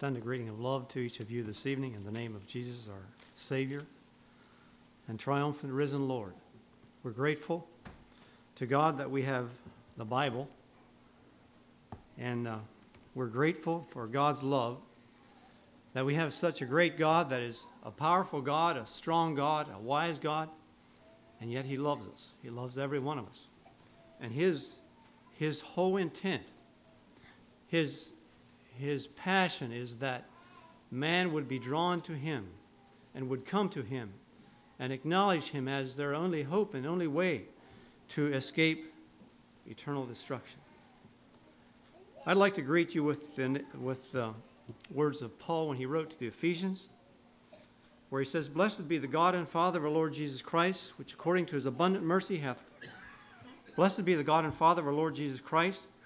Send a greeting of love to each of you this evening in the name of Jesus, our Savior and triumphant risen Lord. We're grateful to God that we have the Bible, and uh, we're grateful for God's love that we have such a great God that is a powerful God, a strong God, a wise God, and yet He loves us. He loves every one of us. And His, his whole intent, His his passion is that man would be drawn to him and would come to him and acknowledge him as their only hope and only way to escape eternal destruction. I'd like to greet you with the, with the words of Paul when he wrote to the Ephesians, where he says, Blessed be the God and Father of our Lord Jesus Christ, which according to his abundant mercy hath. Blessed be the God and Father of our Lord Jesus Christ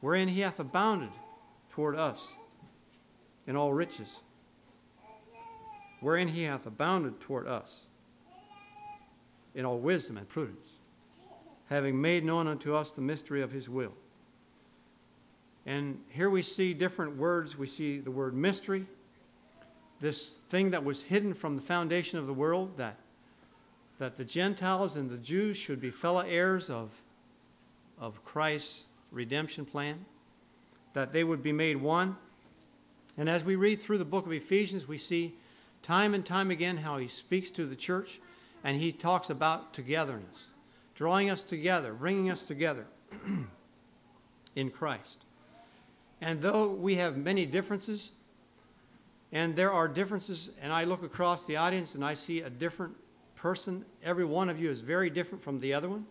wherein he hath abounded toward us in all riches, wherein he hath abounded toward us in all wisdom and prudence, having made known unto us the mystery of his will. And here we see different words. We see the word mystery, this thing that was hidden from the foundation of the world, that, that the Gentiles and the Jews should be fellow heirs of, of Christ's redemption plan, that they would be made one. And as we read through the book of Ephesians, we see time and time again how he speaks to the church and he talks about togetherness, drawing us together, bringing us together in Christ. And though we have many differences, and there are differences, and I look across the audience and I see a different person, every one of you is very different from the other one,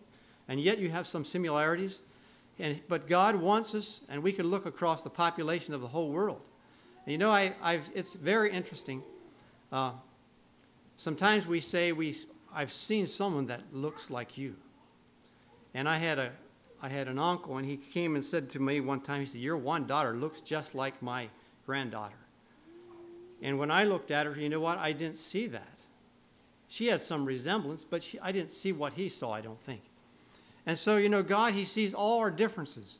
and yet you have some similarities. And, but God wants us, and we can look across the population of the whole world. And you know, I, I've, it's very interesting. Uh, sometimes we say we, I've seen someone that looks like you. And I had, a, I had an uncle, and he came and said to me one time, he said, Your one daughter looks just like my granddaughter. And when I looked at her, you know what? I didn't see that. She had some resemblance, but she, I didn't see what he saw, I don't think. And so, you know, God, He sees all our differences,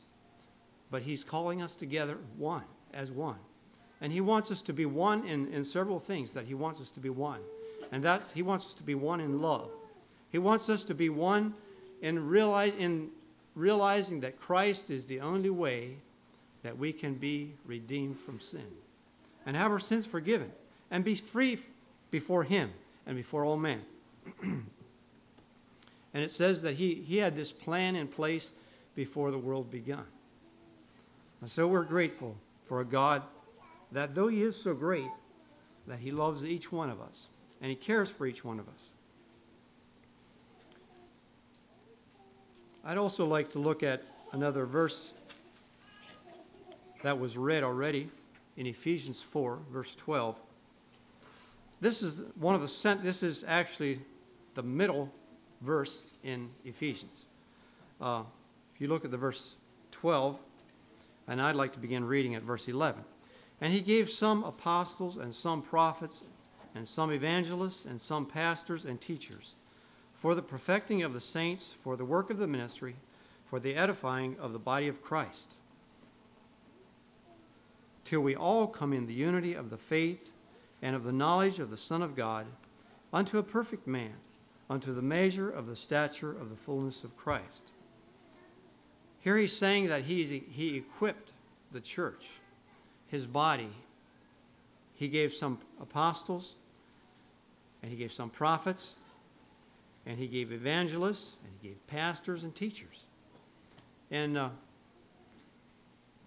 but He's calling us together one, as one. And He wants us to be one in, in several things that He wants us to be one. And that's He wants us to be one in love. He wants us to be one in, realize, in realizing that Christ is the only way that we can be redeemed from sin and have our sins forgiven and be free before Him and before all men. And it says that he, he had this plan in place before the world began. And so we're grateful for a God that though he is so great, that he loves each one of us and he cares for each one of us. I'd also like to look at another verse that was read already in Ephesians 4, verse 12. This is one of the this is actually the middle verse in Ephesians. Uh, if you look at the verse 12, and I'd like to begin reading at verse 11. And he gave some apostles and some prophets and some evangelists and some pastors and teachers for the perfecting of the saints, for the work of the ministry, for the edifying of the body of Christ, till we all come in the unity of the faith and of the knowledge of the Son of God, unto a perfect man unto the measure of the stature of the fullness of Christ. Here he's saying that he's, he equipped the church, his body. He gave some apostles, and he gave some prophets, and he gave evangelists, and he gave pastors and teachers. And, uh,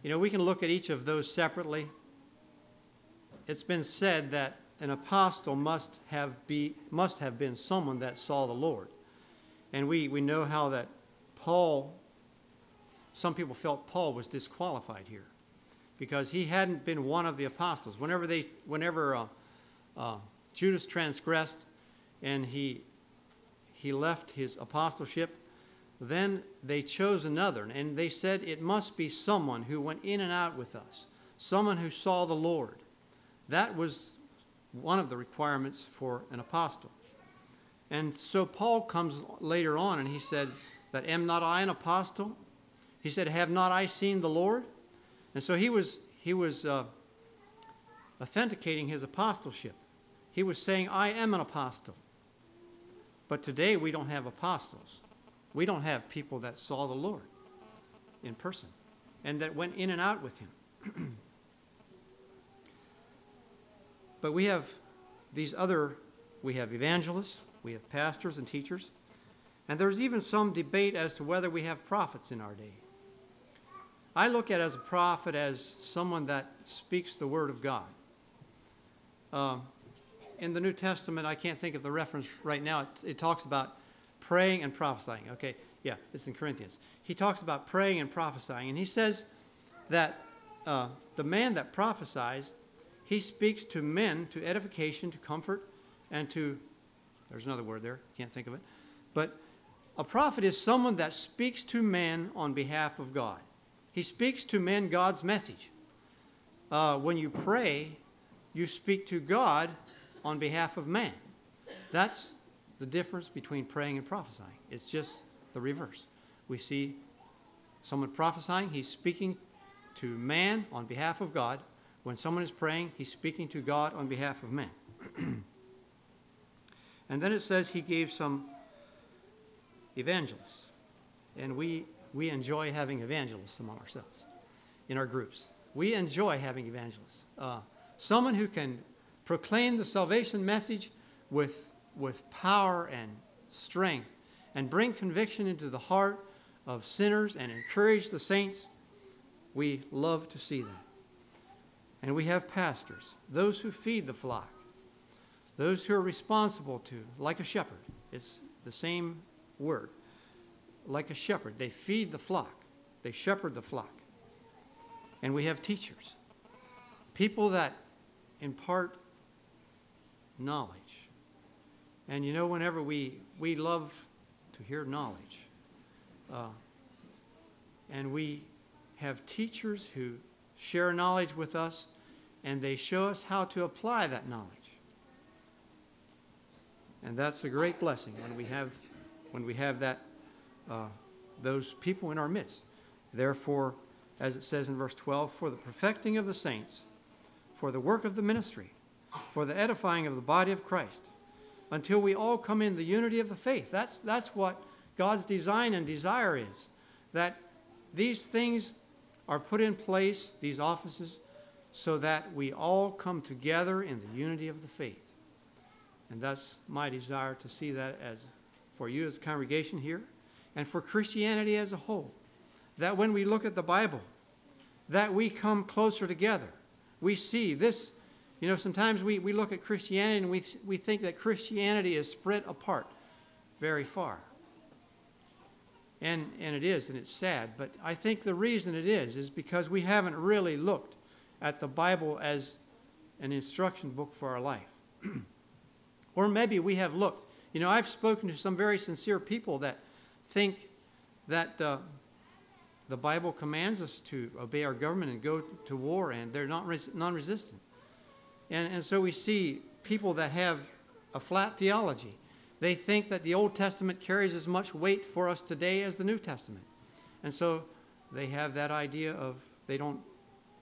you know, we can look at each of those separately. It's been said that an apostle must have, be, must have been someone that saw the Lord. And we, we know how that Paul, some people felt Paul was disqualified here because he hadn't been one of the apostles. Whenever, they, whenever uh, uh, Judas transgressed and he, he left his apostleship. Then they chose another, and they said it must be someone who went in and out with us, someone who saw the Lord. That was one of the requirements for an apostle. And so Paul comes later on and he said, That am not I an apostle? He said, Have not I seen the Lord? And so he was, he was uh, authenticating his apostleship. He was saying, I am an apostle. But today we don't have apostles. We don't have people that saw the Lord in person and that went in and out with him. but we have these other, we have evangelists, we have pastors and teachers, and there's even some debate as to whether we have prophets in our day. I look at as a prophet as someone that speaks the word of God. Um, in the New Testament, I can't think of the reference right now. It, it, talks about praying and prophesying. Okay, yeah, it's in Corinthians. He talks about praying and prophesying, and he says that uh, the man that prophesies, he speaks to men to edification, to comfort, and to, there's another word there, can't think of it. But a prophet is someone that speaks to men on behalf of God. He speaks to men God's message. Uh, when you pray, you speak to God on behalf of man. That's the difference between praying and prophesying. It's just the reverse. We see someone prophesying, he's speaking to man on behalf of God. When someone is praying, he's speaking to God on behalf of man. and then it says he gave some evangelists. And we, we enjoy having evangelists among ourselves in our groups. We enjoy having evangelists. Uh, someone who can proclaim the salvation message with, with power and strength and bring conviction into the heart of sinners and encourage the saints. We love to see that. And we have pastors, those who feed the flock, those who are responsible to, like a shepherd. It's the same word. Like a shepherd, they feed the flock, they shepherd the flock. And we have teachers, people that impart knowledge. And you know, whenever we, we love to hear knowledge, uh, and we have teachers who share knowledge with us, and they show us how to apply that knowledge. And that's a great blessing when we have, when we have that, uh, those people in our midst. Therefore, as it says in verse 12, for the perfecting of the saints, for the work of the ministry, for the edifying of the body of Christ, until we all come in the unity of the faith. That's, that's what God's design and desire is. That these things are put in place, these offices, so that we all come together in the unity of the faith. And that's my desire to see that as for you as a congregation here and for Christianity as a whole. That when we look at the Bible, that we come closer together. We see this you know, sometimes we, we look at Christianity and we, we think that Christianity is spread apart very far. And, and it is, and it's sad. But I think the reason it is is because we haven't really looked at the Bible as an instruction book for our life. or maybe we have looked. You know, I've spoken to some very sincere people that think that uh, the Bible commands us to obey our government and go to war, and they're not res- non resistant. And, and so we see people that have a flat theology. They think that the Old Testament carries as much weight for us today as the New Testament. And so they have that idea of, they don't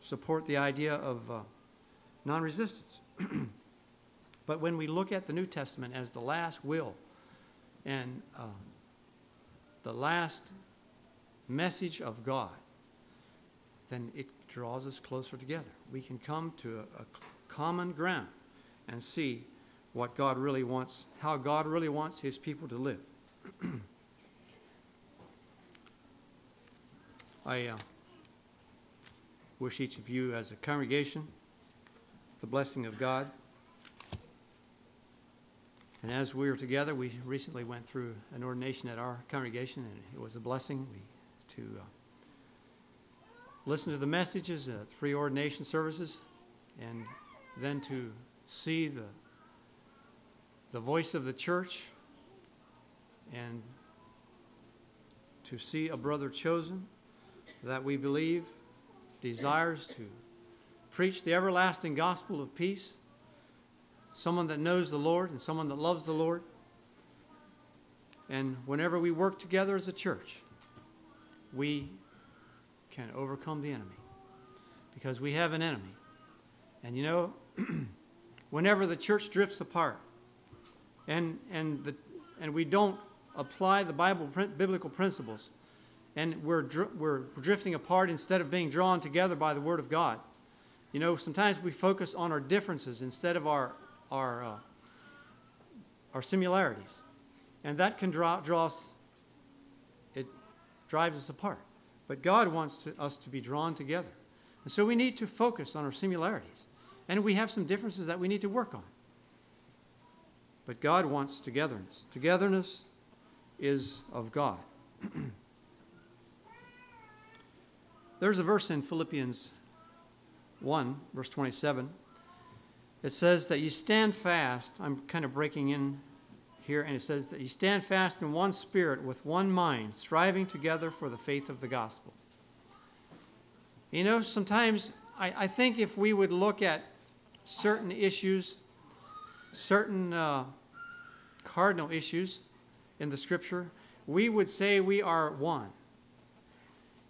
support the idea of uh, non resistance. but when we look at the New Testament as the last will and uh, the last message of God, then it draws us closer together. We can come to a, a common ground and see what God really wants, how God really wants his people to live. I uh, wish each of you, as a congregation, the blessing of God. And as we are together, we recently went through an ordination at our congregation, and it was a blessing we, to uh, listen to the messages at three ordination services and then to see the the voice of the church and to see a brother chosen that we believe desires to preach the everlasting gospel of peace, someone that knows the Lord and someone that loves the Lord. And whenever we work together as a church, we can overcome the enemy because we have an enemy. And you know, whenever the church drifts apart and, and, the, and we don't apply the Bible, biblical principles, and we're, we're drifting apart instead of being drawn together by the Word of God. You know, sometimes we focus on our differences instead of our, our, uh, our similarities. And that can draw, draw us, it drives us apart. But God wants to, us to be drawn together. And so we need to focus on our similarities. And we have some differences that we need to work on. But God wants togetherness. Togetherness is of God. There's a verse in Philippians 1, verse 27. It says that you stand fast. I'm kind of breaking in here, and it says that you stand fast in one spirit with one mind, striving together for the faith of the gospel. You know, sometimes I, I think if we would look at certain issues, certain uh, cardinal issues in the scripture, we would say we are one.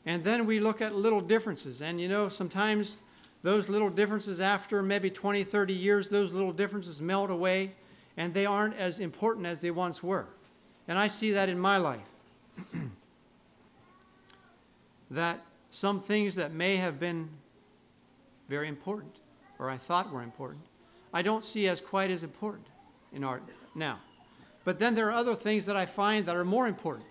And then we look at little differences. And you know, sometimes those little differences, after maybe 20, 30 years, those little differences melt away and they aren't as important as they once were. And I see that in my life. that some things that may have been very important or I thought were important, I don't see as quite as important in art now. But then there are other things that I find that are more important.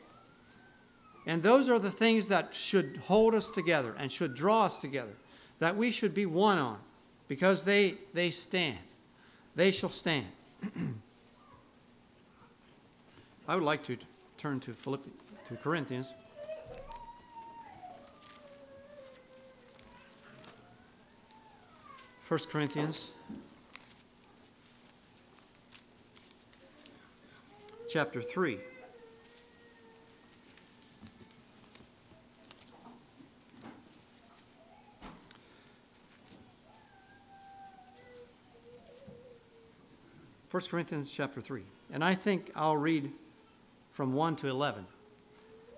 And those are the things that should hold us together and should draw us together, that we should be one on, because they, they stand. They shall stand. I would like to turn to Philippians, to Corinthians. First Corinthians chapter 3. 1 Corinthians chapter 3. And I think I'll read from 1 to 11.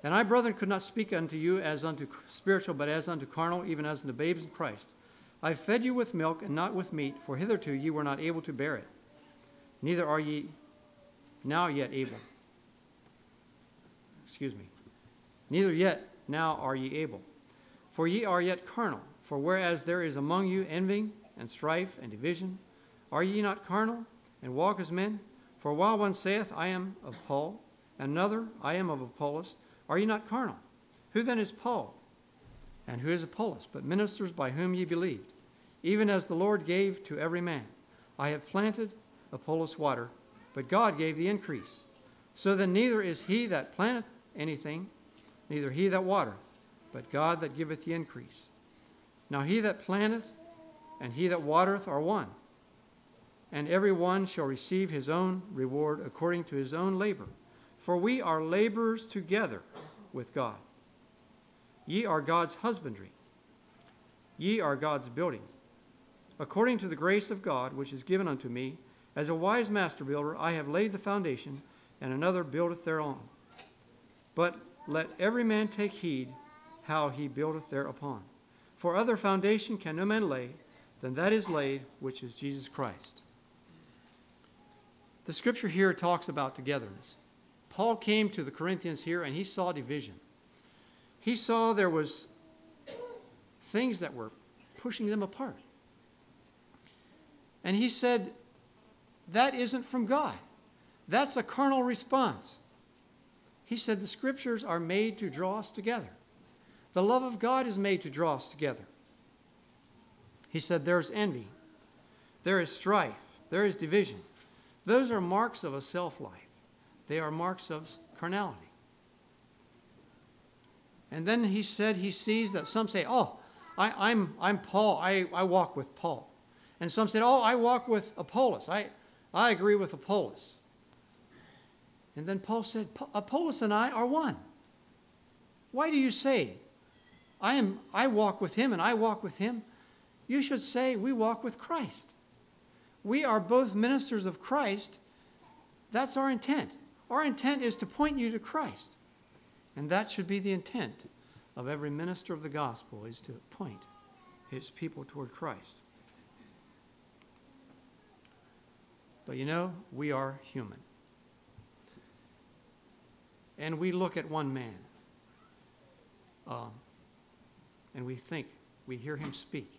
And I, brethren, could not speak unto you as unto spiritual, but as unto carnal, even as unto babes in Christ. I fed you with milk and not with meat, for hitherto ye were not able to bear it. Neither are ye now yet able. Excuse me. Neither yet now are ye able. For ye are yet carnal. For whereas there is among you envying and strife and division, are ye not carnal and walk as men? For while one saith, I am of Paul, another, I am of Apollos, are ye not carnal? Who then is Paul? And who is Apollos, but ministers by whom ye believed? Even as the Lord gave to every man. I have planted, Apollos water, but God gave the increase. So then neither is he that planteth anything, neither he that watereth, but God that giveth the increase. Now he that planteth and he that watereth are one and every one shall receive his own reward according to his own labor. For we are laborers together with God. Ye are God's husbandry, ye are God's building. According to the grace of God which is given unto me, as a wise master builder, I have laid the foundation, and another buildeth thereon. But let every man take heed how he buildeth thereupon. For other foundation can no man lay than that is laid, which is Jesus Christ. The scripture here talks about togetherness. Paul came to the Corinthians here and he saw division. He saw there was things that were pushing them apart. And he said, that isn't from God. That's a carnal response. He said, the scriptures are made to draw us together. The love of God is made to draw us together. He said, there's envy, there is strife, there is division. Those are marks of a self life, they are marks of carnality. And then he said he sees that some say, Oh, I, am I'm, I'm Paul, I, I walk with Paul. And some said, Oh, I walk with Apollos. I, I agree with Apollos. And then Paul said, Apollos and I are one. Why do you say, I, am, I walk with him and I walk with him? You should say, we walk with Christ. We are both ministers of Christ. That's our intent. Our intent is to point you to Christ. And that should be the intent of every minister of the gospel is to point his people toward Christ. But you know, we are human. And we look at one man uh, and we think, we hear him speak,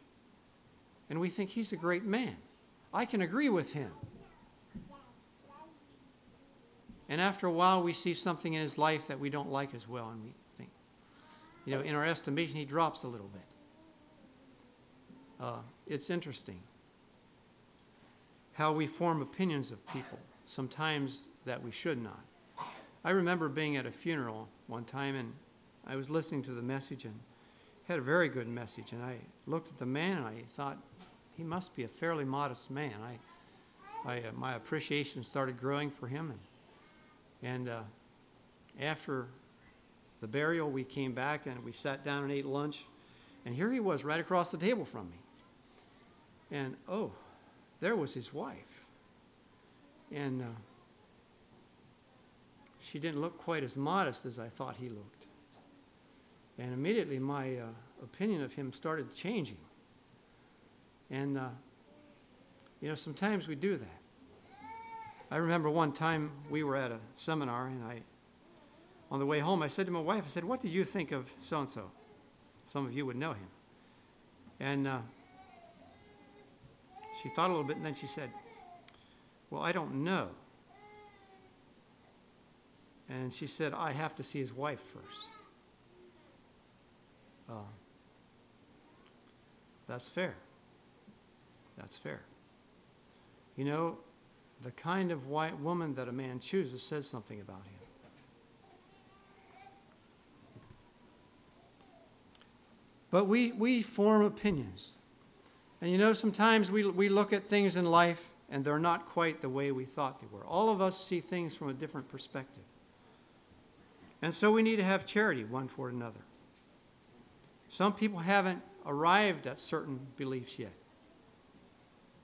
and we think he's a great man. I can agree with him. And after a while, we see something in his life that we don't like as well, and we think, you know, in our estimation, he drops a little bit. Uh, it's interesting how we form opinions of people, sometimes that we should not. I remember being at a funeral one time, and I was listening to the message and had a very good message. And I looked at the man and I thought, he must be a fairly modest man. I, I uh, my appreciation started growing for him. And, and uh, after the burial, we came back and we sat down and ate lunch. And here he was right across the table from me. And oh, there was his wife. And uh, she didn't look quite as modest as I thought he looked. And immediately my uh, opinion of him started changing. And, uh, you know, sometimes we do that. I remember one time we were at a seminar, and I, on the way home, I said to my wife, I said, What do you think of so and so? Some of you would know him. And uh, she thought a little bit, and then she said, Well, I don't know. And she said, I have to see his wife first. Uh, that's fair. That's fair. You know, the kind of white woman that a man chooses says something about him. But we, we form opinions. And you know, sometimes we, we look at things in life and they're not quite the way we thought they were. All of us see things from a different perspective. And so we need to have charity one toward another. Some people haven't arrived at certain beliefs yet.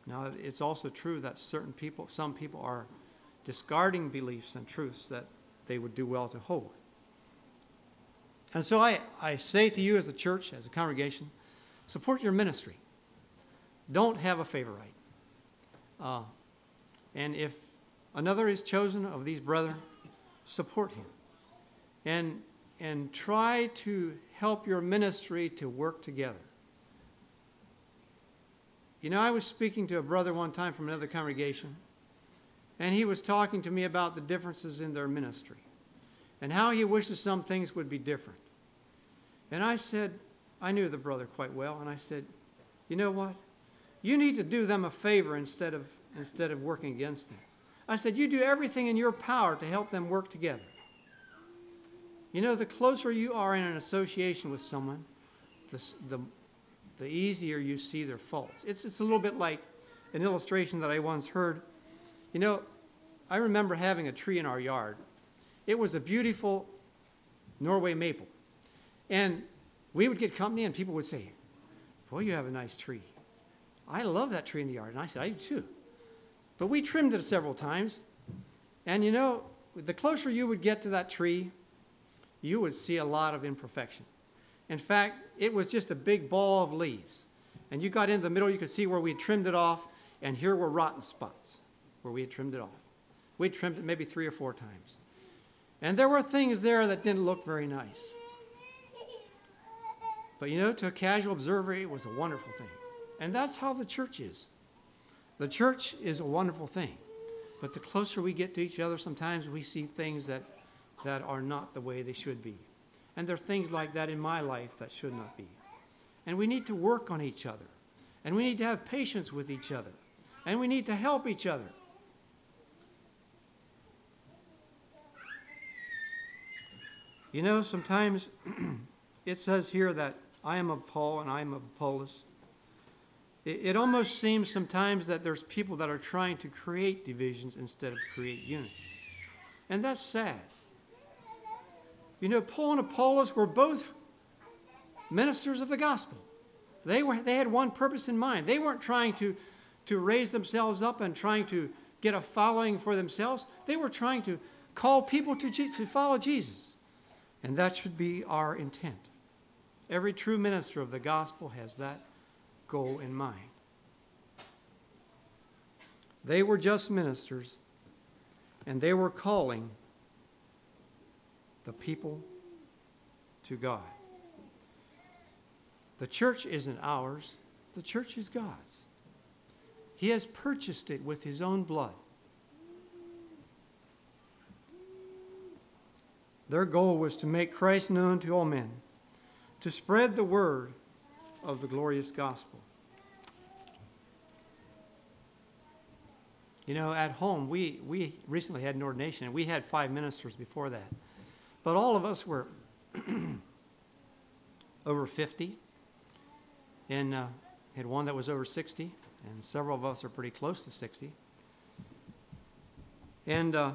Now, it's also true that certain people, some people are discarding beliefs and truths that they would do well to hold. And so I, I say to you as a church, as a congregation, support your ministry. Don't have a favorite. Uh, and if another is chosen of these brethren, support him. And, and try to help your ministry to work together. You know, I was speaking to a brother one time from another congregation, and he was talking to me about the differences in their ministry and how he wishes some things would be different. And I said, I knew the brother quite well, and I said, You know what? You need to do them a favor instead of, instead of working against them. I said, You do everything in your power to help them work together. You know, the closer you are in an association with someone, the, the, the easier you see their faults. It's, it's a little bit like an illustration that I once heard. You know, I remember having a tree in our yard. It was a beautiful Norway maple. And we would get company, and people would say, Boy, you have a nice tree. I love that tree in the yard. And I said, I do too. But we trimmed it several times. And you know, the closer you would get to that tree, you would see a lot of imperfection. In fact, it was just a big ball of leaves. And you got in the middle, you could see where we trimmed it off, and here were rotten spots where we had trimmed it off. We trimmed it maybe three or four times. And there were things there that didn't look very nice. But you know, to a casual observer, it was a wonderful thing. And that's how the church is. The church is a wonderful thing. But the closer we get to each other, sometimes we see things that that are not the way they should be. And there are things like that in my life that should not be. And we need to work on each other. And we need to have patience with each other. And we need to help each other. You know, sometimes it says here that I am of Paul and I am of Apollos. It, it almost seems sometimes that there's people that are trying to create divisions instead of create unity. And that's sad. You know, Paul and Apollos were both ministers of the gospel. They, were, they had one purpose in mind. They weren't trying to, to raise themselves up and trying to get a following for themselves. They were trying to call people to, to follow Jesus. And that should be our intent. Every true minister of the gospel has that goal in mind. They were just ministers, and they were calling the people to God. The church isn't ours, the church is God's. He has purchased it with His own blood. Their goal was to make Christ known to all men, to spread the word of the glorious gospel. You know, at home, we, we recently had an ordination, and we had five ministers before that. But all of us were over 50, and uh, had one that was over 60, and several of us are pretty close to 60. And uh,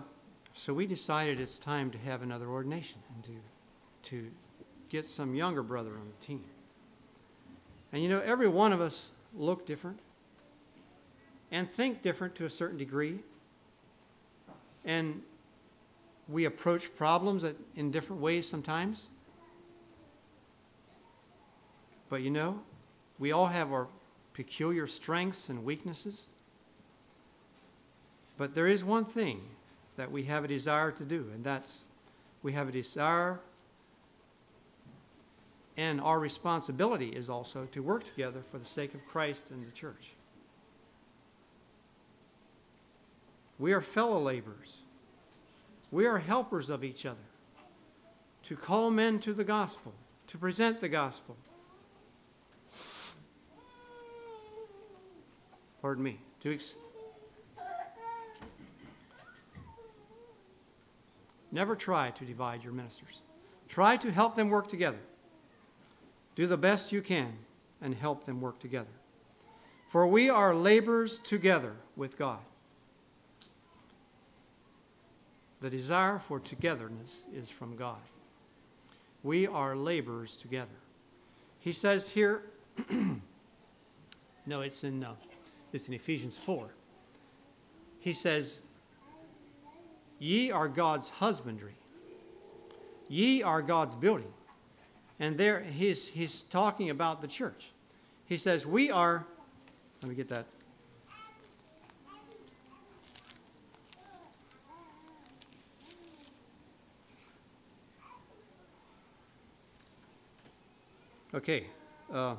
so we decided it's time to have another ordination and to, to get some younger brother on the team. And you know, every one of us look different and think different to a certain degree. And we approach problems in different ways sometimes. But you know, we all have our peculiar strengths and weaknesses. But there is one thing that we have a desire to do, and that's we have a desire, and our responsibility is also to work together for the sake of Christ and the church. We are fellow laborers. We are helpers of each other to call men to the gospel, to present the gospel. Pardon me. To ex- Never try to divide your ministers. Try to help them work together. Do the best you can and help them work together. For we are laborers together with God. The desire for togetherness is from God. We are laborers together. He says here, no, it's in, uh, it's in Ephesians 4. He says, Ye are God's husbandry. Ye are God's building. And there he's, he's talking about the church. He says, We are, let me get that Okay. Uh,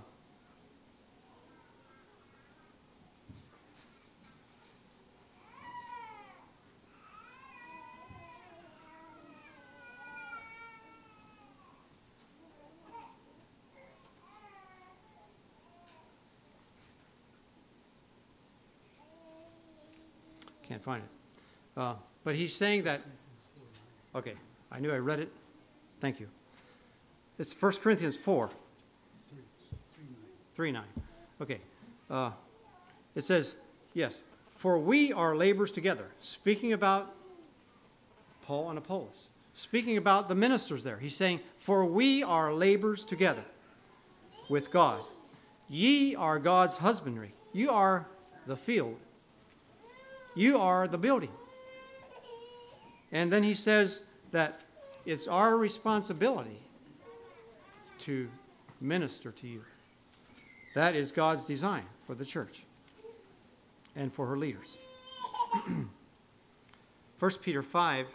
Can't find it. Uh, but he's saying that, okay, I knew I read it. Thank you. It's 1 Corinthians 4. 3 9. Okay. Uh, it says, yes, for we are laborers together. Speaking about Paul and Apollos. Speaking about the ministers there. He's saying, for we are laborers together with God. Ye are God's husbandry. You are the field. You are the building. And then he says that it's our responsibility to minister to you. That is God's design for the church and for her leaders. 1 Peter 5,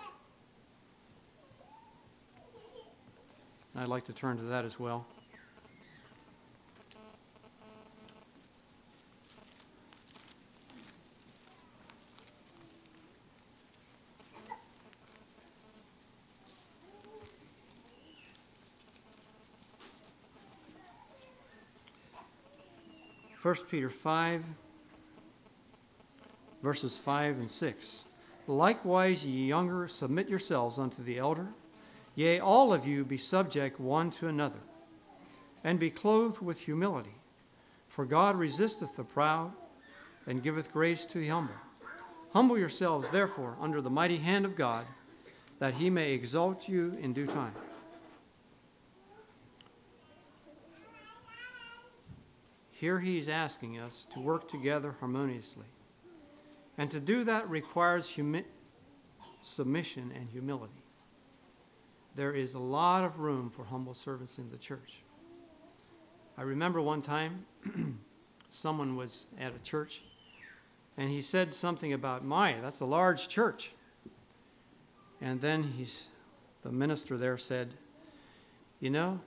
I'd like to turn to that as well. 1 Peter 5, verses 5 and 6. Likewise, ye younger, submit yourselves unto the elder. Yea, all of you be subject one to another, and be clothed with humility. For God resisteth the proud, and giveth grace to the humble. Humble yourselves, therefore, under the mighty hand of God, that he may exalt you in due time. Here he's asking us to work together harmoniously. And to do that requires humi- submission and humility. There is a lot of room for humble servants in the church. I remember one time someone was at a church and he said something about, My, that's a large church. And then he's, the minister there said, You know,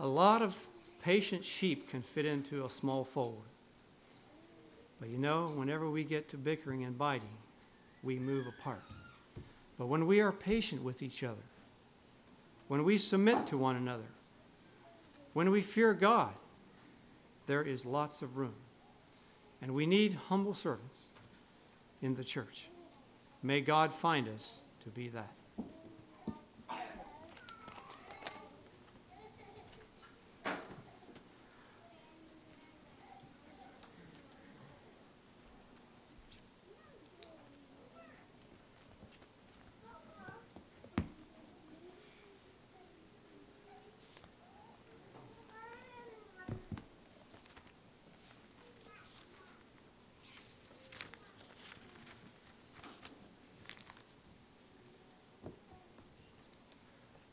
a lot of patient sheep can fit into a small fold. But you know, whenever we get to bickering and biting, we move apart. But when we are patient with each other, when we submit to one another, when we fear God, there is lots of room. And we need humble servants in the church. May God find us to be that.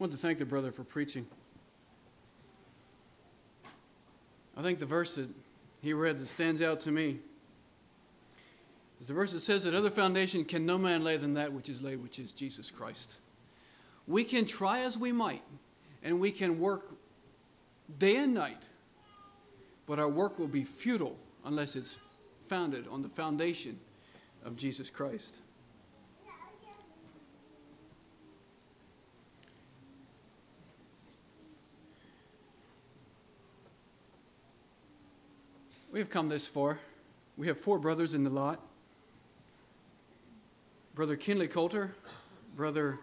Want to thank the brother for preaching. I think the verse that he read that stands out to me is the verse that says that other foundation can no man lay than that which is laid, which is Jesus Christ. We can try as we might, and we can work day and night, but our work will be futile unless it's founded on the foundation of Jesus Christ. We have come this far. We have four brothers in the lot Brother Kinley Coulter, Brother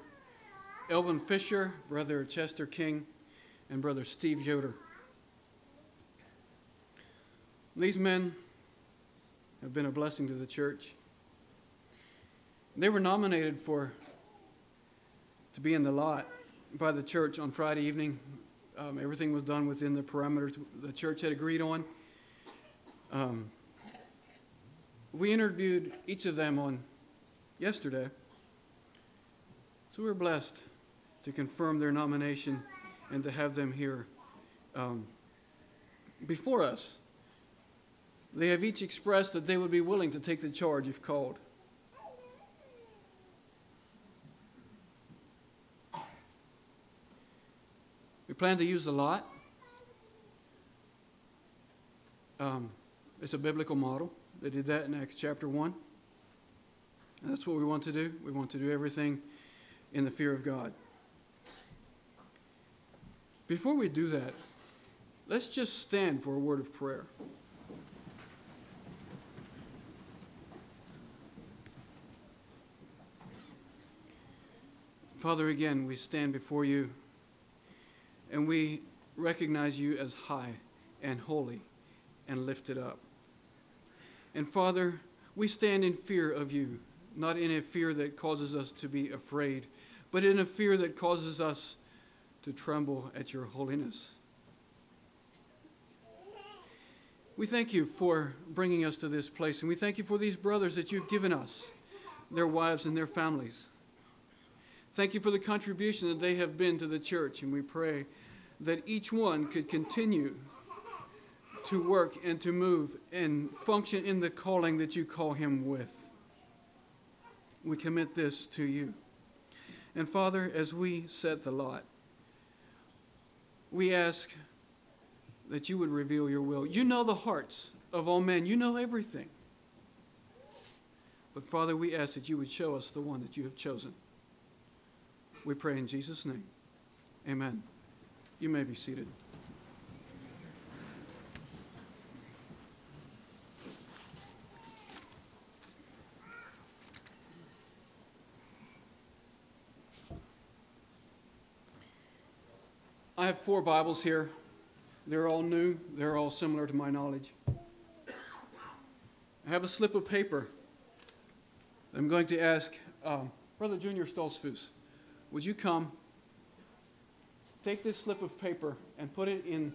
Elvin Fisher, Brother Chester King, and Brother Steve Yoder. These men have been a blessing to the church. They were nominated for to be in the lot by the church on Friday evening. Um, everything was done within the parameters the church had agreed on. Um, we interviewed each of them on yesterday. So we're blessed to confirm their nomination and to have them here um, before us. They have each expressed that they would be willing to take the charge if called. We plan to use a lot. Um, it's a biblical model. They did that in Acts chapter 1. And that's what we want to do. We want to do everything in the fear of God. Before we do that, let's just stand for a word of prayer. Father, again, we stand before you and we recognize you as high and holy and lifted up. And Father, we stand in fear of you, not in a fear that causes us to be afraid, but in a fear that causes us to tremble at your holiness. We thank you for bringing us to this place, and we thank you for these brothers that you've given us, their wives and their families. Thank you for the contribution that they have been to the church, and we pray that each one could continue to work and to move and function in the calling that you call him with. We commit this to you. And Father, as we set the lot, we ask that you would reveal your will. You know the hearts of all men, you know everything. But Father, we ask that you would show us the one that you have chosen. We pray in Jesus' name. Amen. You may be seated. I have four Bibles here. They're all new, they're all similar to my knowledge. I have a slip of paper. I'm going to ask um, Brother Junior Stoltzfus, would you come? Take this slip of paper and put it in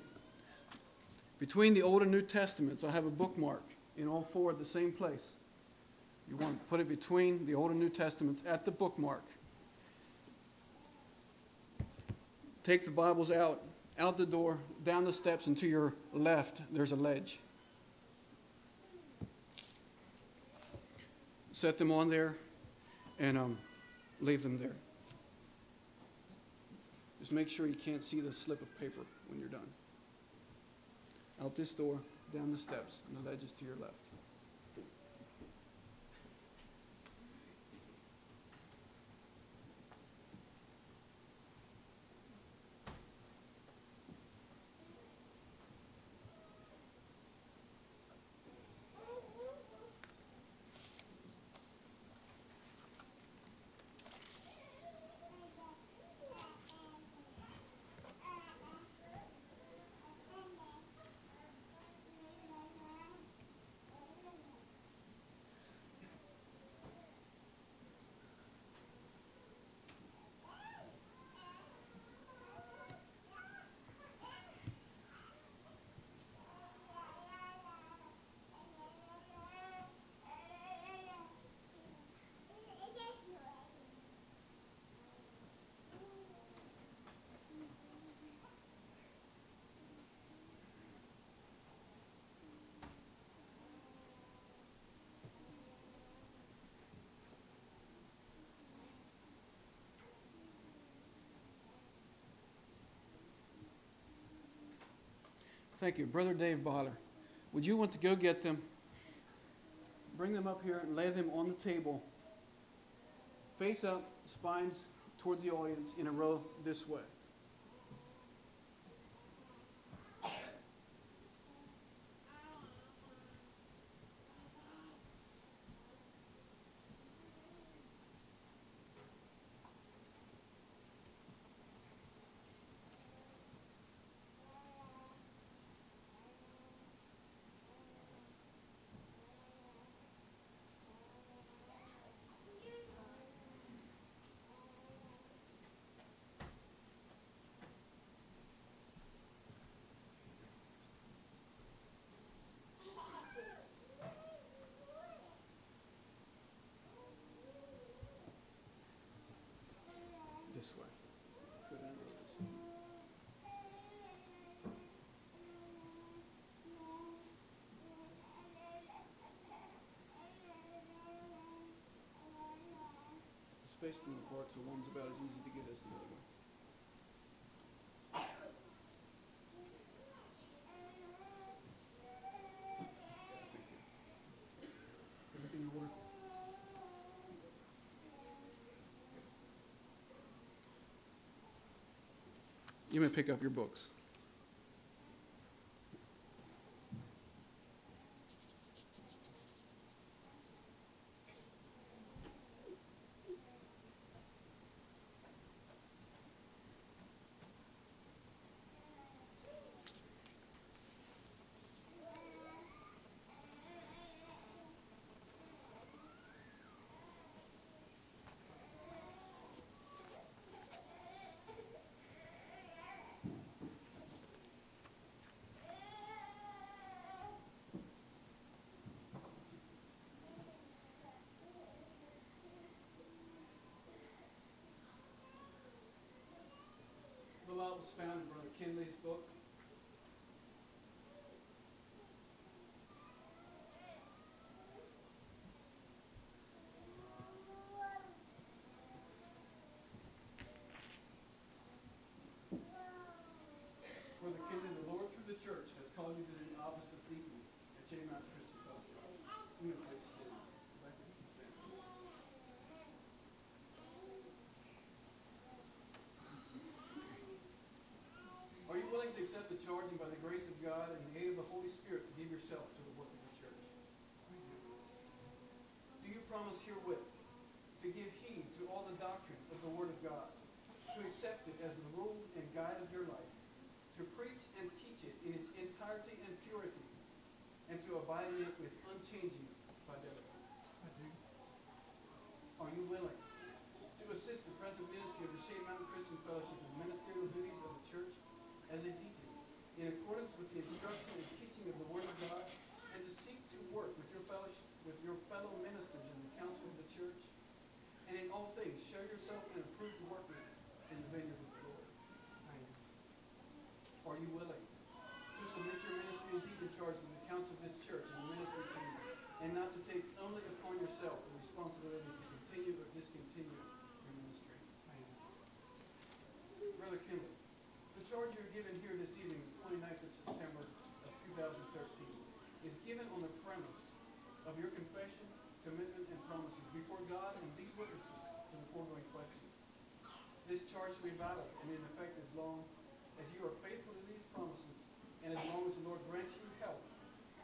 between the Old and New Testaments. I have a bookmark in all four at the same place. You want to put it between the Old and New Testaments at the bookmark. Take the Bibles out, out the door, down the steps, and to your left, there's a ledge. Set them on there and um, leave them there. Just make sure you can't see the slip of paper when you're done. Out this door, down the steps, and the ledge is to your left. Thank you. Brother Dave Boller, would you want to go get them? Bring them up here and lay them on the table, face up, spines towards the audience in a row this way. Spaced them apart so one's about as easy to get as the other one. In? You may pick up your books. The lot was found in Brother Kinley's book. Brother Kinley, the Lord through the church has called you to the office of deacon at Shade Mountain Christian Fellowship. You may please stand. If I could stand. Are you willing charge and by the grace of God and the aid of the Holy Spirit to give yourself to the work of the church? Do you promise herewith to give heed to all the doctrine of the Word of God, to accept it as the rule and guide of your life, to preach and teach it in its entirety and purity, and to abide in it with with the instruction and teaching of the Word of God, and to seek to work with your fellowship, with your fellow ministers in the council of the church, and in all things show yourself an approved workman in the vineyard of the Lord. Are you willing to submit your ministry and deacon charge to the council of this church and the ministry team, and not to take only upon yourself the responsibility to continue or discontinue your ministry? Brother Kinley, the charge you're given here this evening, the 29th of September of 2013, is given on the premise of your confession, commitment, and promises before To the foregoing. This charge shall be valid and in effect as long as you are faithful to these promises and as long as the Lord grants you health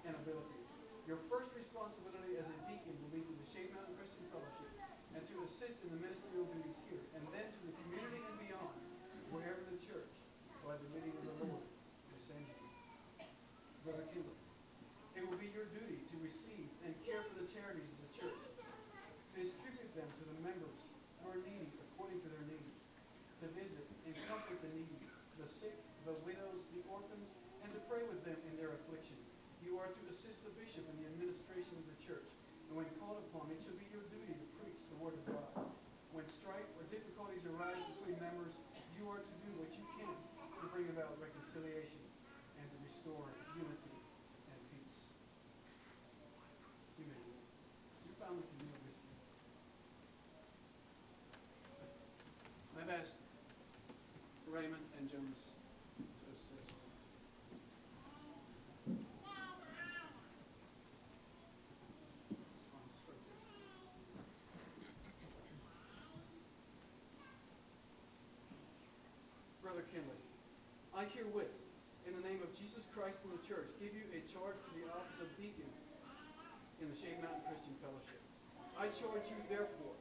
and ability. Your first responsibility as a deacon will be to the Shade Mountain Christian Fellowship and to assist in the ministerial duties here and then to the community and beyond, wherever the church, by the leading of the Lord, will send you. Brother Kinley, it will be your duty to receive and care for the charities of the church, to distribute them to the members who are needy according to their needs, to visit and comfort the needy, the sick, the widows, the orphans, and to pray with them in their affliction. You are to assist the the of the church, and when called upon, it shall be your duty to preach the word of God. When strife or difficulties arise between members, you are to do what you can to bring about reconciliation and to restore unity and peace. You may. Your family can do it with you. I've asked Raymond and Jonas to assist. It's fine, just right there. Brother Kinley, I herewith, in the name of Jesus Christ and the church, give you a charge to the office of deacon in the Shade Mountain Christian Fellowship. I charge you, therefore,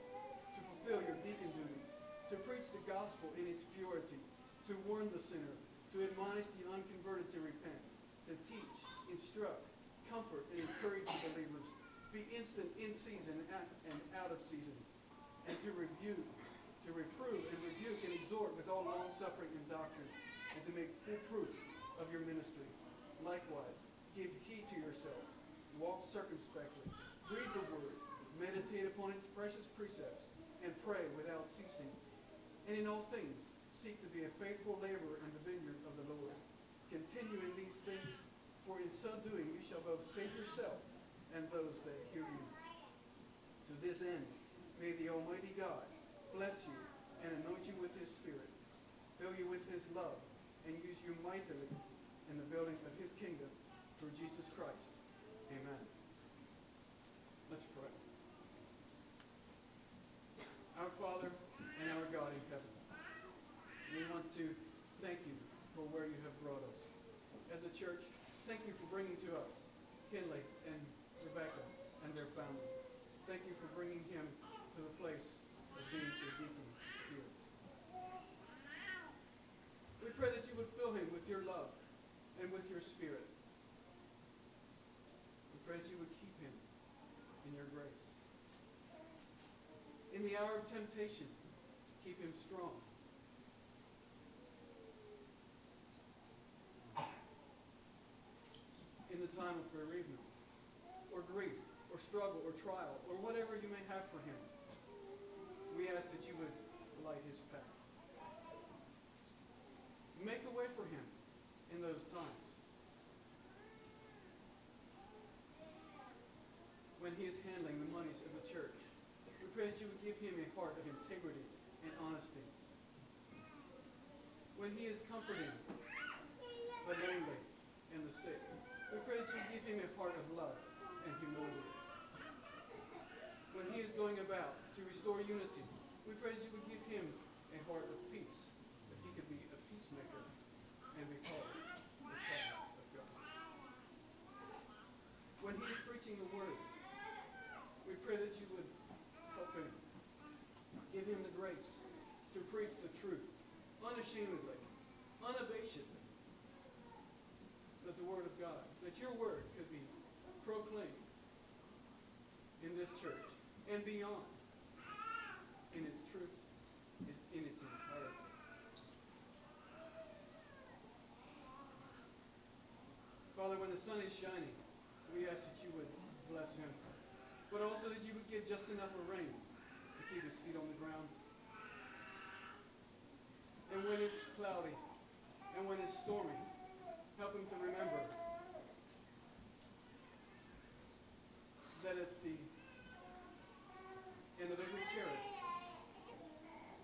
to fulfill your deacon duties, to preach the gospel in its purity, to warn the sinner, to admonish the unconverted to repent, to teach, instruct, comfort, and encourage the believers, be instant in season and out of season, and to rebuke, to reprove and rebuke and exhort with all long suffering and doctrine, and to make full proof of your ministry. Likewise, give heed to yourself, walk circumspectly, read the word, meditate upon its precious precepts, and pray without ceasing. And in all things, seek to be a faithful laborer in the vineyard of the Lord. Continue in these things, for in so doing you shall both save yourself and those that hear you. To this end, may the Almighty God bless you and anoint you with his Spirit, fill you with his love, and use you mightily in the building of his kingdom through Jesus Christ. Amen. Let's pray. Our Father and our God in heaven, we want to thank you for where you have brought us. As a church, thank you for bringing to us Kinley and Rebecca and their family. Thank you for bringing him to the place of being a deacon here. We pray that you would fill him with your love and with your spirit. We pray that you would keep him in your grace. In the hour of temptation, keep him strong. In the time of bereavement, or grief, or struggle, or trial, or whatever you may have for him, we ask that you would light his path. Make a way for him in those times. When he is handling the monies of the church, we pray that you would give him a heart of integrity and honesty. When he is comforting the lonely and the sick, we pray that you give him a heart of love and humility. When he is going about to restore unity, we pray that you would give him a heart of peace, that he could be a peacemaker and be called the child of God. When he is preaching the word, we pray that you would help him, give him the grace to preach the truth unashamedly, unabashedly, that the word of God, that your word could be proclaimed in this church and beyond in its truth, in, its entirety. Father, when the sun is shining, we ask that you would bless him, but also that you would give just enough of rain to keep his feet on the ground. When it's cloudy, and when it's stormy, help him to remember that at the end of every chariot,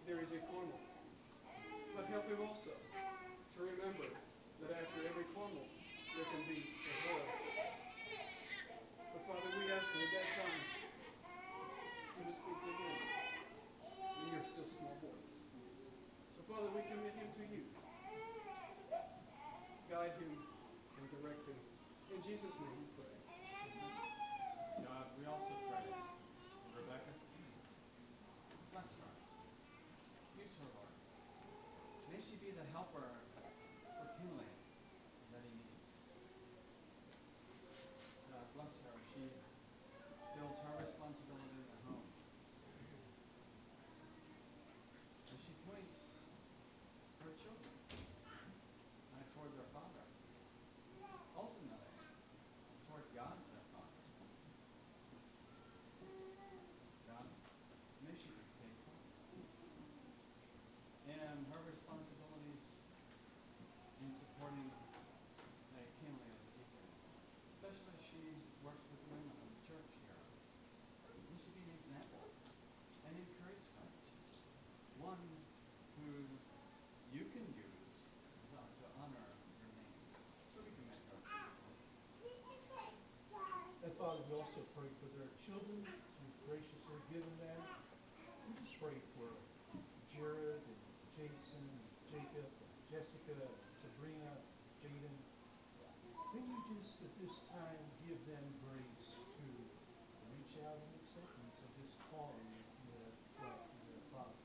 there is a cornel. But help him also to remember that after every cornel, there can be a hill. But Father, we ask that at that time, you will speak again in your still small voice. So Father, we commit him to you. Guide him and direct him. In Jesus' name we pray. God, we also pray, Rebecca, bless her. Use her, Lord. May she be the helper for Kinley that he needs. God, bless her. She feels her responsibility in the home. And she points her children uh, toward their father. Ultimately, toward God, their father. God, may she be faithful. And her responsibilities in supporting uh, Kinley as a deacon, especially as she works with women in the church here. He should be an example, an encouragement, one who you can use uh, to honor your name. So we can make our And Father, we also pray for their children, you've graciously given them. We just pray for Jared and Jason, Jacob, Jessica, Sabrina, Jaden. May you just at this time give them grace to reach out in acceptance of this calling that you have brought to their father.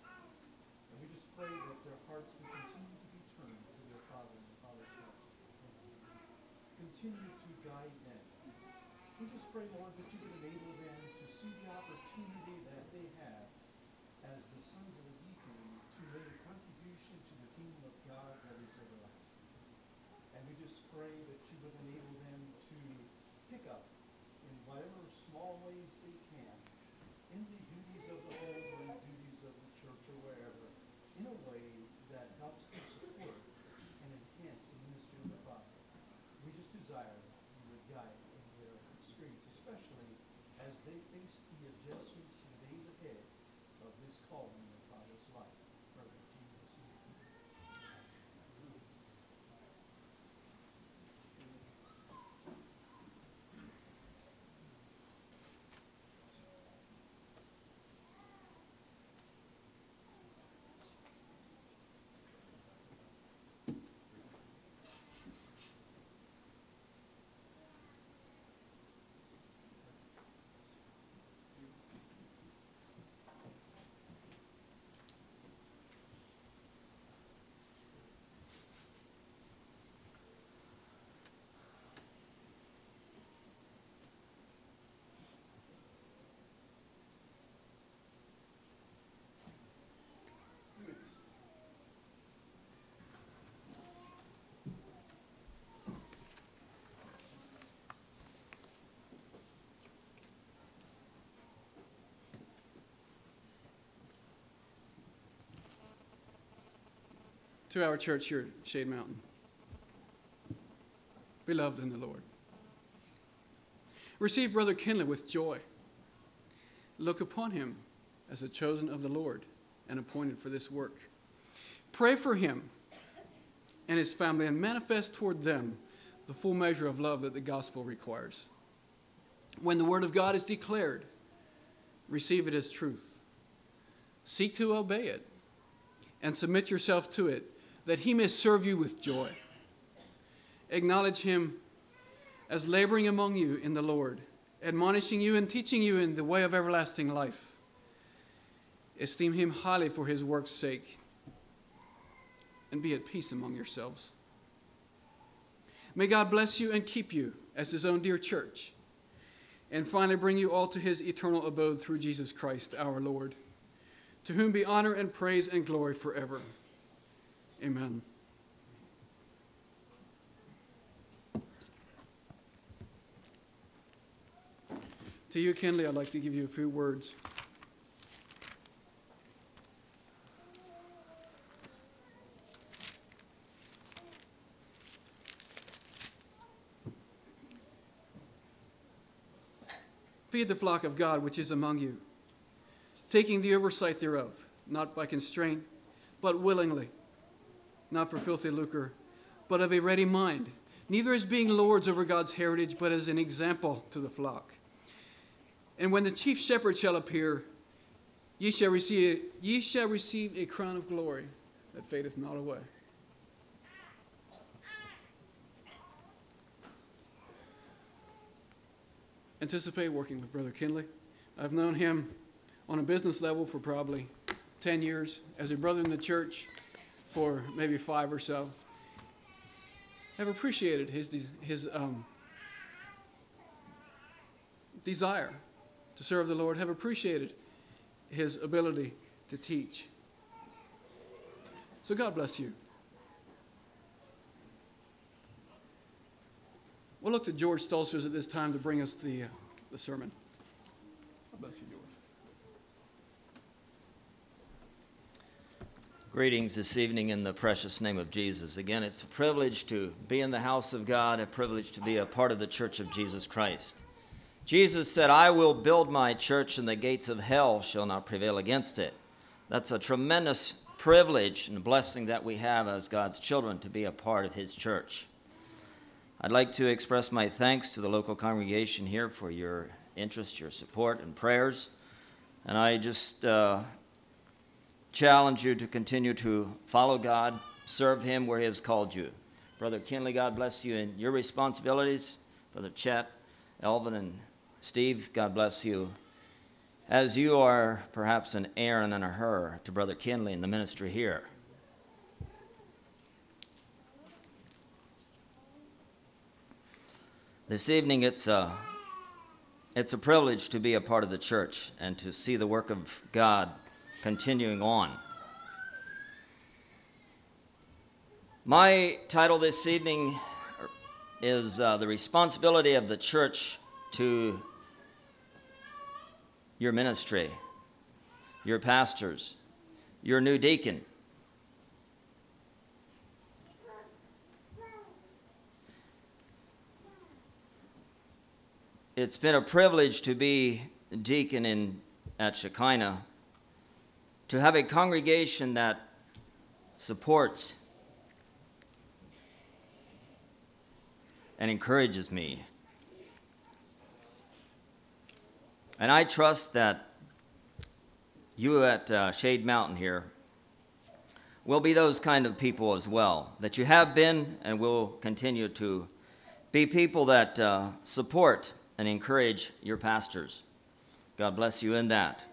And we just pray that their hearts will continue to be turned to their father and their father's house. Continue to guide them. We just pray, Lord, that you would enable them to see the opportunity that they have as the sons of the deacon to make a contribution to the kingdom of God that is everlasting. And we just pray that you would enable them to pick up in whatever small ways they can in the duties of the home or in the duties of the church or wherever, in a way that helps to support and enhance the ministry of the Father. We just desire that you would guide in their experience, especially as they face the adjustments in the days ahead of To our church here at Shade Mountain. Beloved in the Lord. Receive Brother Kinley with joy. Look upon him as a chosen of the Lord and appointed for this work. Pray for him and his family and manifest toward them the full measure of love that the gospel requires. When the word of God is declared, receive it as truth. Seek to obey it and submit yourself to it, that he may serve you with joy. Acknowledge him as laboring among you in the Lord, admonishing you and teaching you in the way of everlasting life. Esteem him highly for his work's sake, and be at peace among yourselves. May God bless you and keep you as his own dear church, and finally bring you all to his eternal abode through Jesus Christ our Lord, to whom be honor and praise and glory forever. Amen. To you, Kinley, I'd like to give you a few words. Feed the flock of God which is among you, taking the oversight thereof, not by constraint, but willingly, not for filthy lucre, but of a ready mind, neither as being lords over God's heritage, but as an example to the flock. And when the chief shepherd shall appear, ye shall receive, ye shall receive a crown of glory that fadeth not away. Anticipate working with Brother Kinley. I've known him on a business level for probably 10 years, as a brother in the church for maybe five or so. I've appreciated his, his um, desire to serve the Lord, have appreciated his ability to teach. So God bless you. We'll look to George Stoltzfus at this time to bring us the, uh, the sermon. God bless you, George. Greetings this evening in the precious name of Jesus. Again, it's a privilege to be in the house of God, a privilege to be a part of the church of Jesus Christ. Jesus said, I will build my church, and the gates of hell shall not prevail against it. That's a tremendous privilege and blessing that we have as God's children to be a part of His church. I'd like to express my thanks to the local congregation here for your interest, your support, and prayers. And I just uh, challenge you to continue to follow God, serve Him where He has called you. Brother Kinley, God bless you in your responsibilities. Brother Chet, Elvin, and Steve, God bless you. As you are perhaps an Aaron and a Hur to Brother Kinley in the ministry here. This evening, it's a, it's a privilege to be a part of the church and to see the work of God continuing on. My title this evening is uh, The Responsibility of the Church to Your Ministry, Your Pastors, Your New Deacon. It's been a privilege to be deacon in, at Shekinah, to have a congregation that supports and encourages me. And I trust that you at uh, Shade Mountain here will be those kind of people as well, that you have been and will continue to be people that uh, support and encourage your pastors. God bless you in that.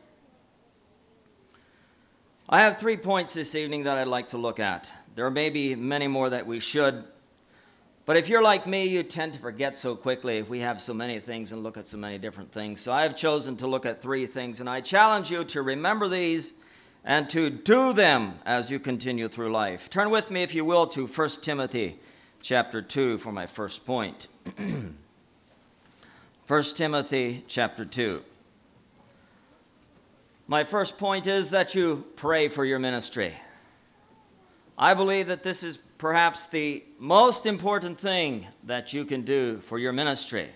I have three points this evening that I'd like to look at. There may be many more that we should, but if you're like me, you tend to forget so quickly if we have so many things and look at so many different things. So I have chosen to look at three things, and I challenge you to remember these and to do them as you continue through life. Turn with me, if you will, to 1 Timothy chapter 2 for my first point. 1 Timothy chapter 2. My first point is that you pray for your ministry. I believe that this is perhaps the most important thing that you can do for your ministry.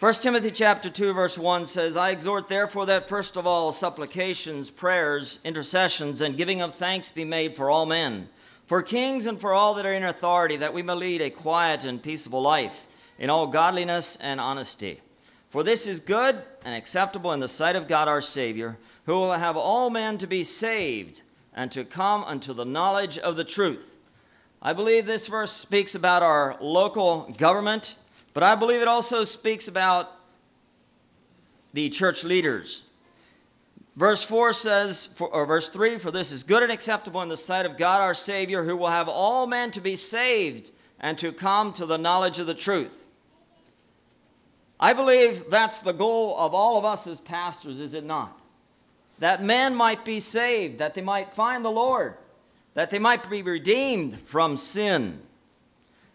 1 Timothy chapter 2 verse 1 says, "I exhort therefore that first of all supplications, prayers, intercessions and giving of thanks be made for all men, for kings and for all that are in authority, that we may lead a quiet and peaceable life in all godliness and honesty." For this is good and acceptable in the sight of God our Savior, who will have all men to be saved and to come unto the knowledge of the truth. I believe this verse speaks about our local government, but I believe it also speaks about the church leaders. Verse 4 says, or verse 3 For this is good and acceptable in the sight of God our Savior, who will have all men to be saved and to come to the knowledge of the truth. I believe that's the goal of all of us as pastors, is it not? That men might be saved, that they might find the Lord, that they might be redeemed from sin.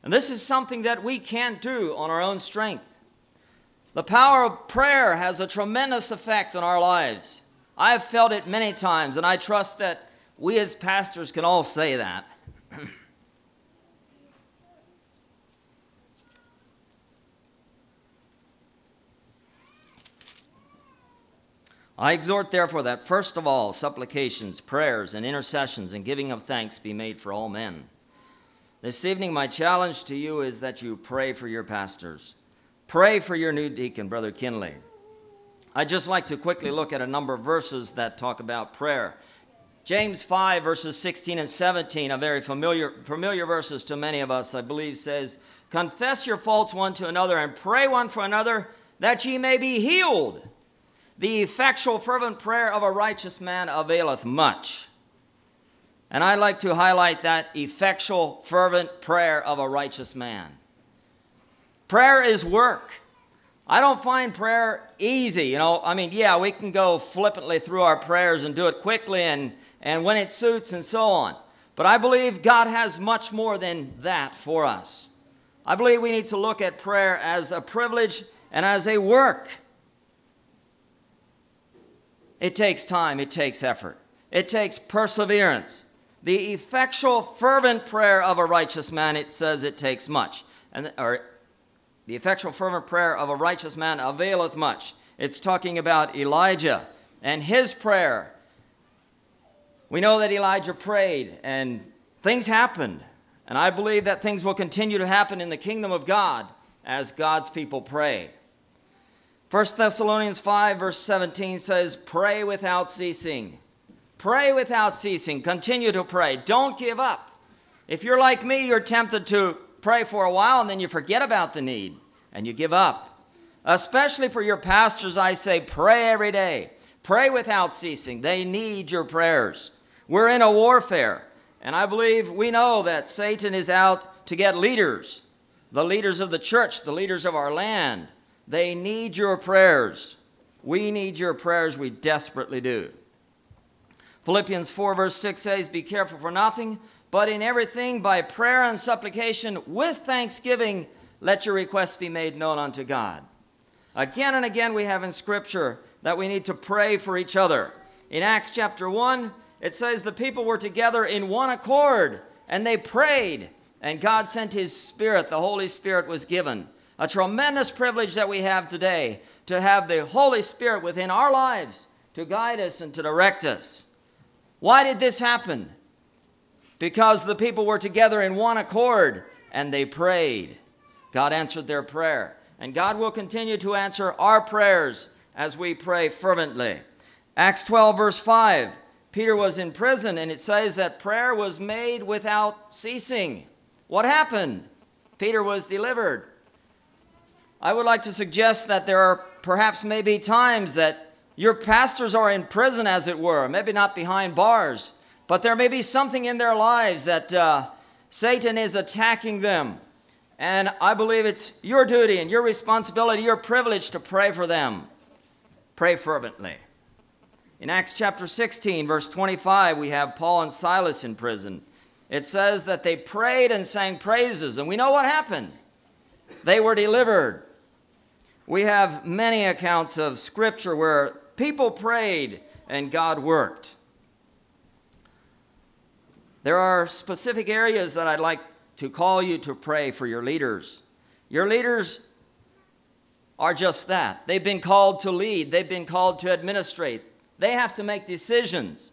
And this is something that we can't do on our own strength. The power of prayer has a tremendous effect on our lives. I have felt it many times, and I trust that we as pastors can all say that. I exhort, therefore, that first of all, supplications, prayers, and intercessions and giving of thanks be made for all men. This evening, my challenge to you is that you pray for your pastors. Pray for your new deacon, Brother Kinley. I'd just like to quickly look at a number of verses that talk about prayer. James 5, verses 16 and 17, are very familiar, familiar verses to many of us, I believe, says, Confess your faults one to another and pray one for another that ye may be healed. The effectual, fervent prayer of a righteous man availeth much. And I'd like to highlight that effectual, fervent prayer of a righteous man. Prayer is work. I don't find prayer easy. You know, I mean, yeah, we can go flippantly through our prayers and do it quickly and, and when it suits and so on. But I believe God has much more than that for us. I believe we need to look at prayer as a privilege and as a work. It takes time, it takes effort, it takes perseverance. The effectual, fervent prayer of a righteous man, it says it takes much. And, or, the effectual, fervent prayer of a righteous man availeth much. It's talking about Elijah and his prayer. We know that Elijah prayed and things happened. And I believe that things will continue to happen in the kingdom of God as God's people pray. 1 Thessalonians 5, verse 17 says, Pray without ceasing. Pray without ceasing. Continue to pray. Don't give up. If you're like me, you're tempted to pray for a while and then you forget about the need and you give up. Especially for your pastors, I say, pray every day. Pray without ceasing. They need your prayers. We're in a warfare, and I believe we know that Satan is out to get leaders the leaders of the church, the leaders of our land. They need your prayers. We need your prayers. We desperately do. Philippians 4, verse 6 says, Be careful for nothing, but in everything by prayer and supplication with thanksgiving, let your requests be made known unto God. Again and again, we have in Scripture that we need to pray for each other. In Acts chapter 1, it says the people were together in one accord and they prayed, and God sent His Spirit. The Holy Spirit was given. A tremendous privilege that we have today to have the Holy Spirit within our lives to guide us and to direct us. Why did this happen? because the people were together in one accord and they prayed. God answered their prayer. And God will continue to answer our prayers as we pray fervently. Acts 12, verse 5 Peter was in prison, and it says that prayer was made without ceasing. What happened? Peter was delivered. I would like to suggest that there are perhaps maybe times that your pastors are in prison, as it were, maybe not behind bars, but there may be something in their lives that uh, Satan is attacking them. And I believe it's your duty and your responsibility, your privilege to pray for them. Pray fervently. In Acts chapter 16, verse 25, we have Paul and Silas in prison. It says that they prayed and sang praises, and we know what happened. They were delivered. We have many accounts of Scripture where people prayed and God worked. There are specific areas that I'd like to call you to pray for your leaders. Your leaders are just that. They've been called to lead, they've been called to administrate. They have to make decisions.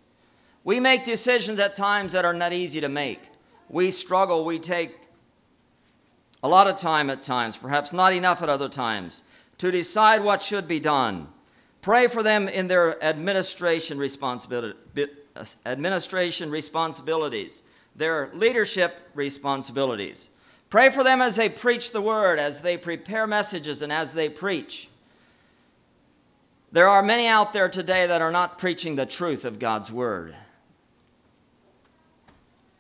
We make decisions at times that are not easy to make. We struggle, we take a lot of time at times, perhaps not enough at other times, to decide what should be done. Pray for them in their administration administration responsibilities, their leadership responsibilities. Pray for them as they preach the word, as they prepare messages, and as they preach. There are many out there today that are not preaching the truth of God's word.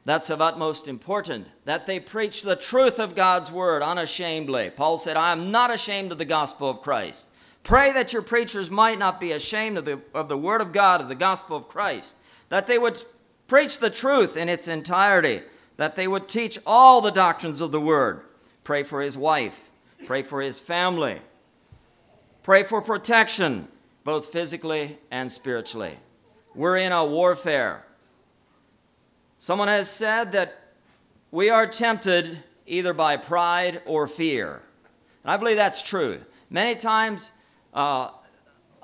That's of utmost importance that they preach the truth of God's word unashamedly. Paul said, I am not ashamed of the gospel of Christ. Pray that your preachers might not be ashamed of the, of the word of God, of the gospel of Christ, that they would preach the truth in its entirety, that they would teach all the doctrines of the word. Pray for his wife, pray for his family. Pray for protection, both physically and spiritually. We're in a warfare. Someone has said that we are tempted either by pride or fear. And I believe that's true. Many times, uh,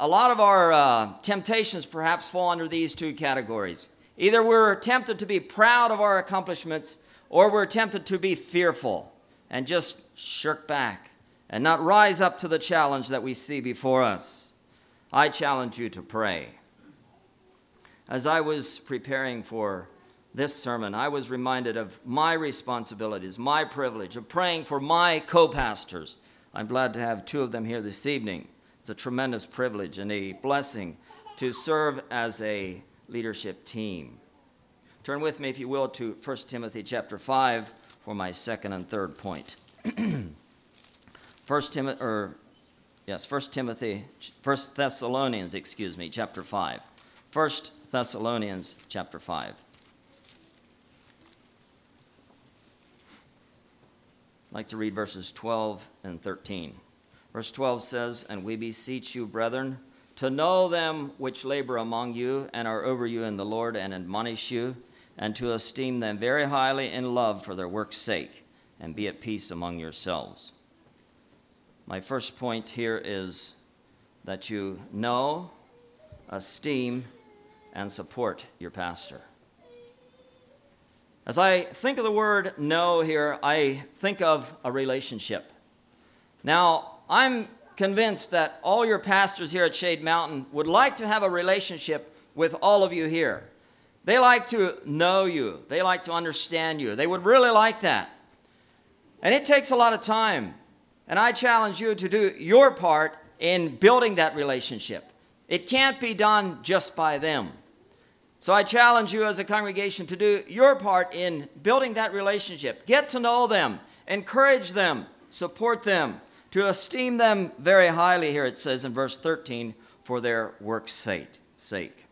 a lot of our uh, temptations perhaps fall under these two categories. Either we're tempted to be proud of our accomplishments, or we're tempted to be fearful and just shirk back and not rise up to the challenge that we see before us. I challenge you to pray. As I was preparing for this sermon, I was reminded of my responsibilities, my privilege of praying for my co pastors. I'm glad to have two of them here this evening. It's a tremendous privilege and a blessing to serve as a leadership team. Turn with me, if you will, to 1 Timothy chapter 5 for my second and third point. 1 Timothy, or yes, 1 Timothy, 1 Thessalonians, excuse me, chapter 5. 1 Thessalonians chapter 5. I'd like to read verses 12 and 13. Verse 12 says, And we beseech you, brethren, to know them which labor among you and are over you in the Lord and admonish you, and to esteem them very highly in love for their work's sake, and be at peace among yourselves. My first point here is that you know, esteem, and support your pastor. As I think of the word know here, I think of a relationship. Now, I'm convinced that all your pastors here at Shade Mountain would like to have a relationship with all of you here. They like to know you, they like to understand you. They would really like that. And it takes a lot of time. And I challenge you to do your part in building that relationship. It can't be done just by them. So I challenge you as a congregation to do your part in building that relationship. Get to know them, encourage them, support them, to esteem them very highly, here it says in verse 13, for their work's sake.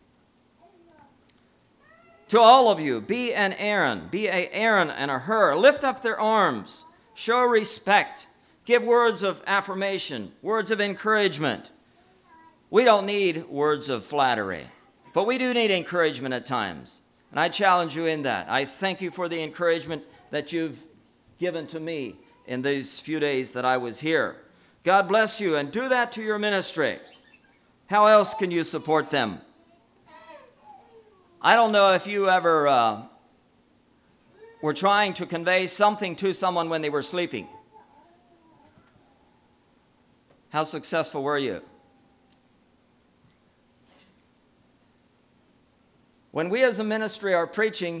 To all of you, be an Aaron, be a Aaron and a Hur. Lift up their arms, show respect, give words of affirmation, words of encouragement. We don't need words of flattery. But we do need encouragement at times. And I challenge you in that. I thank you for the encouragement that you've given to me in these few days that I was here. God bless you and do that to your ministry. How else can you support them? I don't know if you ever uh, were trying to convey something to someone when they were sleeping. How successful were you? When we as a ministry are preaching,